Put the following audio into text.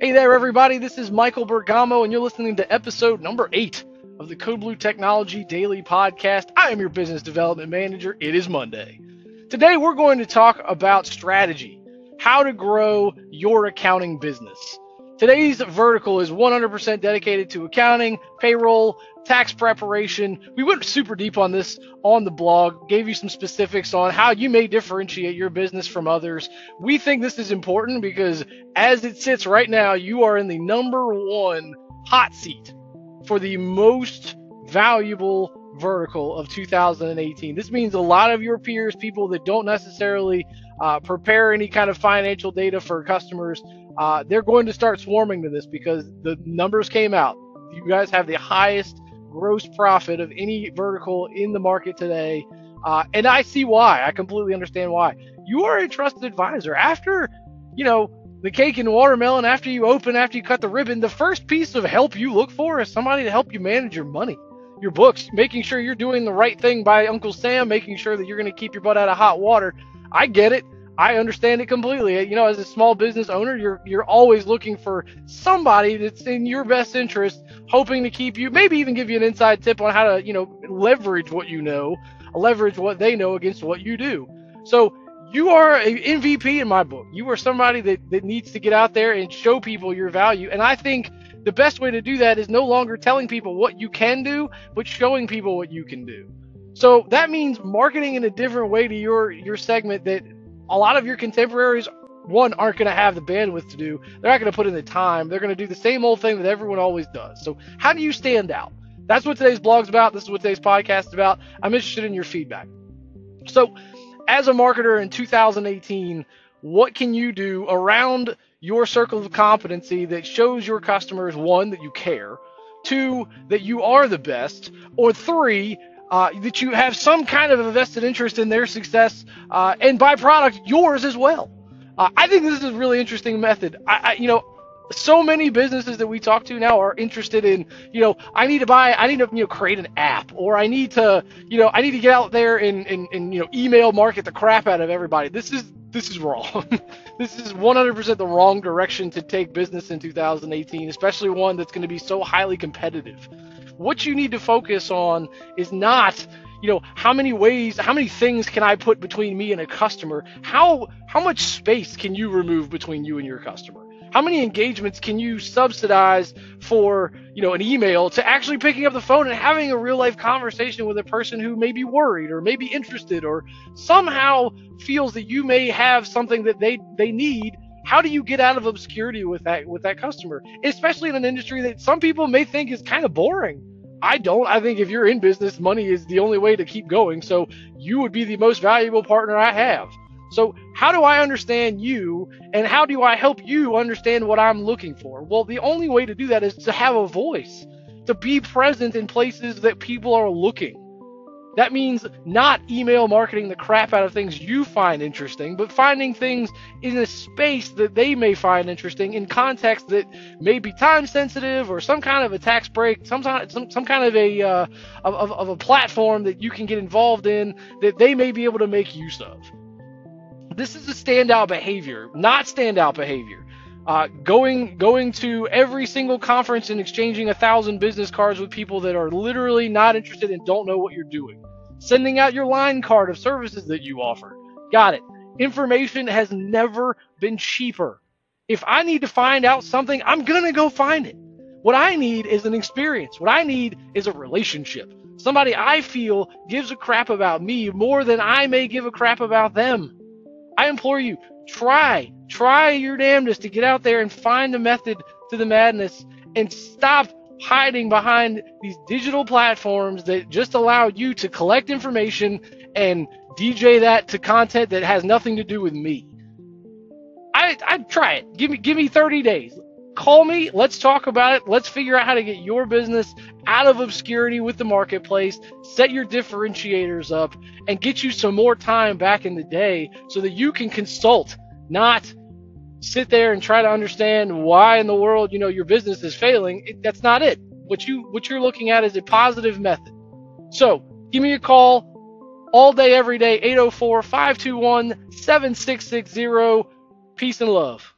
Hey there, everybody. This is Michael Bergamo, and you're listening to episode number eight of the Code Blue Technology Daily Podcast. I am your business development manager. It is Monday. Today, we're going to talk about strategy, how to grow your accounting business. Today's vertical is 100% dedicated to accounting, payroll, tax preparation. We went super deep on this on the blog, gave you some specifics on how you may differentiate your business from others. We think this is important because as it sits right now, you are in the number one hot seat for the most valuable vertical of 2018. This means a lot of your peers, people that don't necessarily uh, prepare any kind of financial data for customers, uh, they're going to start swarming to this because the numbers came out. You guys have the highest gross profit of any vertical in the market today. Uh, and I see why. I completely understand why. You are a trusted advisor. After, you know, the cake and watermelon, after you open, after you cut the ribbon, the first piece of help you look for is somebody to help you manage your money, your books, making sure you're doing the right thing by Uncle Sam, making sure that you're going to keep your butt out of hot water. I get it. I understand it completely. You know, as a small business owner, you're you're always looking for somebody that's in your best interest, hoping to keep you, maybe even give you an inside tip on how to, you know, leverage what you know, leverage what they know against what you do. So you are an MVP in my book. You are somebody that, that needs to get out there and show people your value. And I think the best way to do that is no longer telling people what you can do, but showing people what you can do. So that means marketing in a different way to your your segment that a lot of your contemporaries one aren't going to have the bandwidth to do. They're not going to put in the time. They're going to do the same old thing that everyone always does. So how do you stand out? That's what today's blog's about. This is what today's podcast is about. I'm interested in your feedback. So, as a marketer in 2018, what can you do around your circle of competency that shows your customers one that you care, two that you are the best, or three uh, that you have some kind of a vested interest in their success, uh, and byproduct yours as well. Uh, I think this is a really interesting method. I, I, you know, so many businesses that we talk to now are interested in, you know, I need to buy, I need to, you know, create an app, or I need to, you know, I need to get out there and, and, and you know, email market the crap out of everybody. This is this is wrong. this is 100% the wrong direction to take business in 2018, especially one that's going to be so highly competitive. What you need to focus on is not, you know, how many ways, how many things can I put between me and a customer? How how much space can you remove between you and your customer? How many engagements can you subsidize for, you know, an email to actually picking up the phone and having a real life conversation with a person who may be worried or may be interested or somehow feels that you may have something that they they need how do you get out of obscurity with that with that customer? Especially in an industry that some people may think is kind of boring. I don't. I think if you're in business money is the only way to keep going so you would be the most valuable partner i have. So how do i understand you and how do i help you understand what i'm looking for? Well the only way to do that is to have a voice to be present in places that people are looking that means not email marketing the crap out of things you find interesting, but finding things in a space that they may find interesting in context that may be time sensitive or some kind of a tax break, some, some, some kind of a, uh, of, of a platform that you can get involved in that they may be able to make use of. This is a standout behavior, not standout behavior. Uh, going going to every single conference and exchanging a thousand business cards with people that are literally not interested and don't know what you're doing. Sending out your line card of services that you offer. Got it. Information has never been cheaper. If I need to find out something, I'm gonna go find it. What I need is an experience. What I need is a relationship. Somebody I feel gives a crap about me more than I may give a crap about them. I implore you, try, try your damnedest to get out there and find the method to the madness and stop hiding behind these digital platforms that just allow you to collect information and DJ that to content that has nothing to do with me. I I'd try it. Give me give me 30 days. Call me, let's talk about it. Let's figure out how to get your business out of obscurity with the marketplace, set your differentiators up, and get you some more time back in the day so that you can consult, not sit there and try to understand why in the world you know your business is failing. It, that's not it. What you what you're looking at is a positive method. So give me a call all day every day 804 521 7660 peace and love